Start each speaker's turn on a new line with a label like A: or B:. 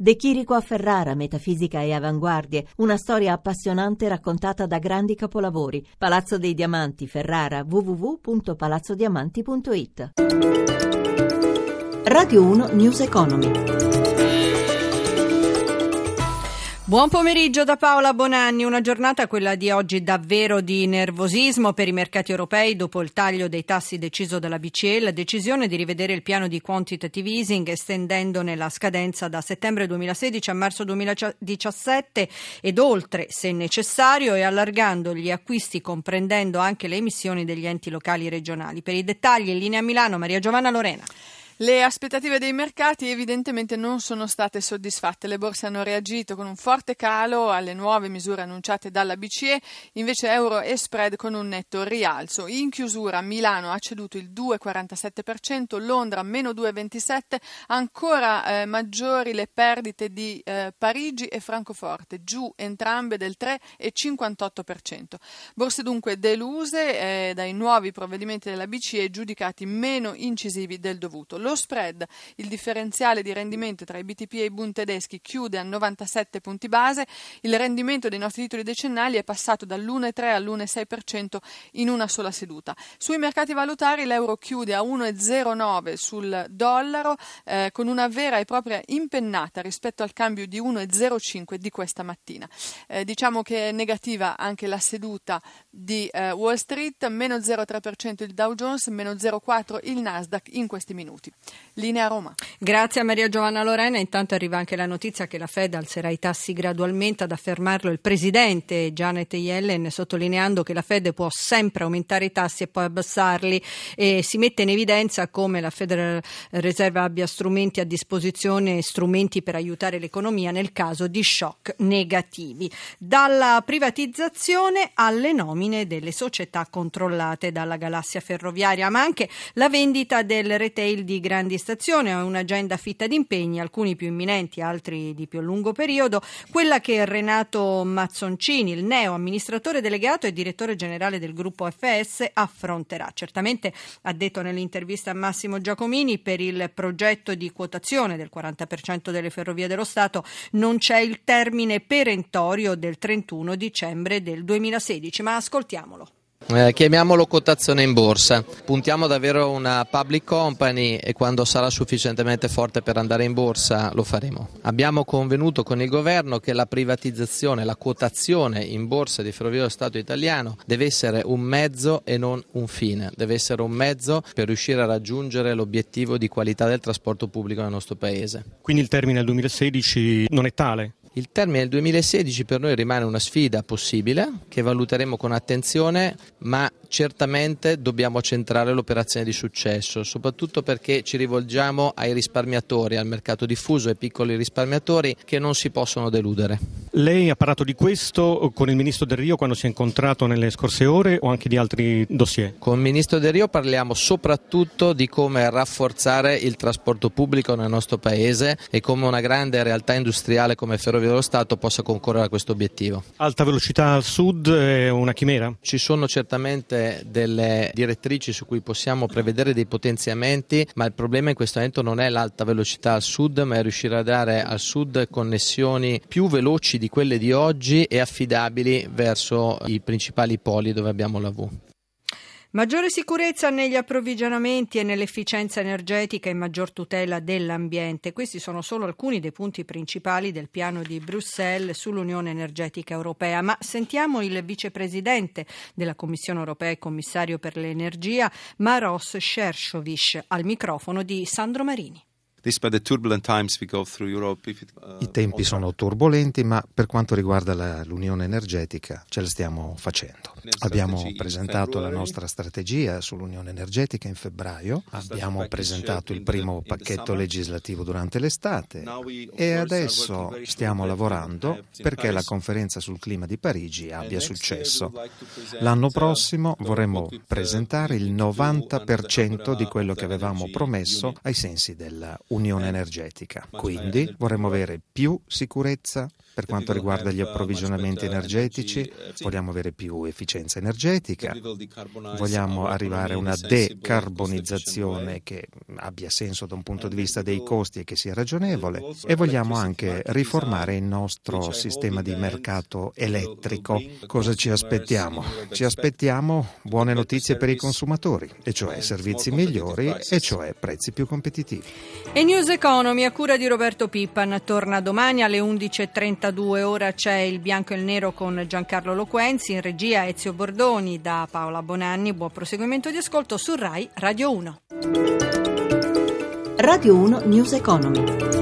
A: De Chirico a Ferrara, metafisica e avanguardie, una storia appassionante raccontata da grandi capolavori. Palazzo dei Diamanti, Ferrara, www.palazzodiamanti.it. Radio 1 News Economy.
B: Buon pomeriggio da Paola Bonanni, una giornata quella di oggi davvero di nervosismo per i mercati europei dopo il taglio dei tassi deciso dalla BCE, la decisione di rivedere il piano di quantitative easing estendendone la scadenza da settembre 2016 a marzo 2017 ed oltre se necessario e allargando gli acquisti comprendendo anche le emissioni degli enti locali e regionali. Per i dettagli in linea a Milano Maria Giovanna Lorena.
C: Le aspettative dei mercati evidentemente non sono state soddisfatte. Le borse hanno reagito con un forte calo alle nuove misure annunciate dalla BCE, invece euro e spread con un netto rialzo. In chiusura Milano ha ceduto il 2,47%, Londra meno 2,27%, ancora eh, maggiori le perdite di eh, Parigi e Francoforte, giù entrambe del 3,58%. Borse dunque deluse eh, dai nuovi provvedimenti della BCE giudicati meno incisivi del dovuto. Lo spread, il differenziale di rendimento tra i BTP e i Bund tedeschi chiude a 97 punti base, il rendimento dei nostri titoli decennali è passato dall'1,3 all'1,6% in una sola seduta. Sui mercati valutari l'euro chiude a 1,09 sul dollaro eh, con una vera e propria impennata rispetto al cambio di 1,05 di questa mattina. Eh, diciamo che è negativa anche la seduta di eh, Wall Street, meno 0,3% il Dow Jones, meno 0,4% il Nasdaq in questi minuti. Linea Roma.
B: Grazie a Maria Giovanna Lorena. Intanto arriva anche la notizia che la Fed alzerà i tassi gradualmente ad affermarlo il presidente Janet Yellen, sottolineando che la Fed può sempre aumentare i tassi e poi abbassarli e si mette in evidenza come la Federal Reserve abbia strumenti a disposizione, strumenti per aiutare l'economia nel caso di shock negativi. Dalla privatizzazione alle nomine delle società controllate dalla galassia ferroviaria, ma anche la vendita del retail di grandi stazioni, ha un'agenda fitta di impegni, alcuni più imminenti, altri di più lungo periodo, quella che Renato Mazzoncini, il neo amministratore delegato e direttore generale del gruppo FS, affronterà. Certamente, ha detto nell'intervista a Massimo Giacomini, per il progetto di quotazione del 40% delle ferrovie dello Stato non c'è il termine perentorio del 31 dicembre del 2016, ma ascoltiamolo.
D: Eh, chiamiamolo quotazione in borsa. Puntiamo ad avere una public company e quando sarà sufficientemente forte per andare in borsa lo faremo. Abbiamo convenuto con il governo che la privatizzazione, la quotazione in borsa di Ferrovie dello Stato italiano deve essere un mezzo e non un fine, deve essere un mezzo per riuscire a raggiungere l'obiettivo di qualità del trasporto pubblico nel nostro paese.
E: Quindi il termine del 2016 non è tale?
D: Il termine del 2016 per noi rimane una sfida possibile che valuteremo con attenzione, ma certamente dobbiamo centrare l'operazione di successo, soprattutto perché ci rivolgiamo ai risparmiatori, al mercato diffuso, ai piccoli risparmiatori che non si possono deludere.
E: Lei ha parlato di questo con il Ministro Del Rio quando si è incontrato nelle scorse ore o anche di altri dossier?
D: Con il Ministro Del Rio parliamo soprattutto di come rafforzare il trasporto pubblico nel nostro Paese e come una grande realtà industriale come Ferrovie dello Stato possa concorrere a questo obiettivo.
E: Alta velocità al sud è una chimera?
D: Ci sono certamente delle direttrici su cui possiamo prevedere dei potenziamenti, ma il problema in questo momento non è l'alta velocità al sud, ma è riuscire a dare al sud connessioni più veloci di quelle di oggi e affidabili verso i principali poli dove abbiamo la V.
B: Maggiore sicurezza negli approvvigionamenti e nell'efficienza energetica e maggior tutela dell'ambiente. Questi sono solo alcuni dei punti principali del piano di Bruxelles sull'Unione energetica europea. Ma sentiamo il vicepresidente della Commissione europea e commissario per l'energia, Maros Shershovic, al microfono di Sandro Marini.
F: I tempi sono turbolenti, ma per quanto riguarda la, l'unione energetica ce la stiamo facendo. Abbiamo presentato la nostra strategia sull'unione energetica in febbraio, abbiamo presentato il primo pacchetto legislativo durante l'estate. E adesso stiamo lavorando perché la conferenza sul clima di Parigi abbia successo. L'anno prossimo vorremmo presentare il 90% di quello che avevamo promesso ai sensi della Unione unione energetica. Quindi vorremmo avere più sicurezza per quanto riguarda gli approvvigionamenti energetici, vogliamo avere più efficienza energetica, vogliamo arrivare a una decarbonizzazione che abbia senso da un punto di vista dei costi e che sia ragionevole e vogliamo anche riformare il nostro sistema di mercato elettrico. Cosa ci aspettiamo? Ci aspettiamo buone notizie per i consumatori, e cioè servizi migliori e cioè prezzi più competitivi.
B: E News Economy a cura di Roberto Pippan torna domani alle 11.32. Ora c'è il bianco e il nero con Giancarlo Loquenzi, in regia Ezio Bordoni da Paola Bonanni. Buon proseguimento di ascolto su RAI Radio 1.
A: Radio 1 News Economy.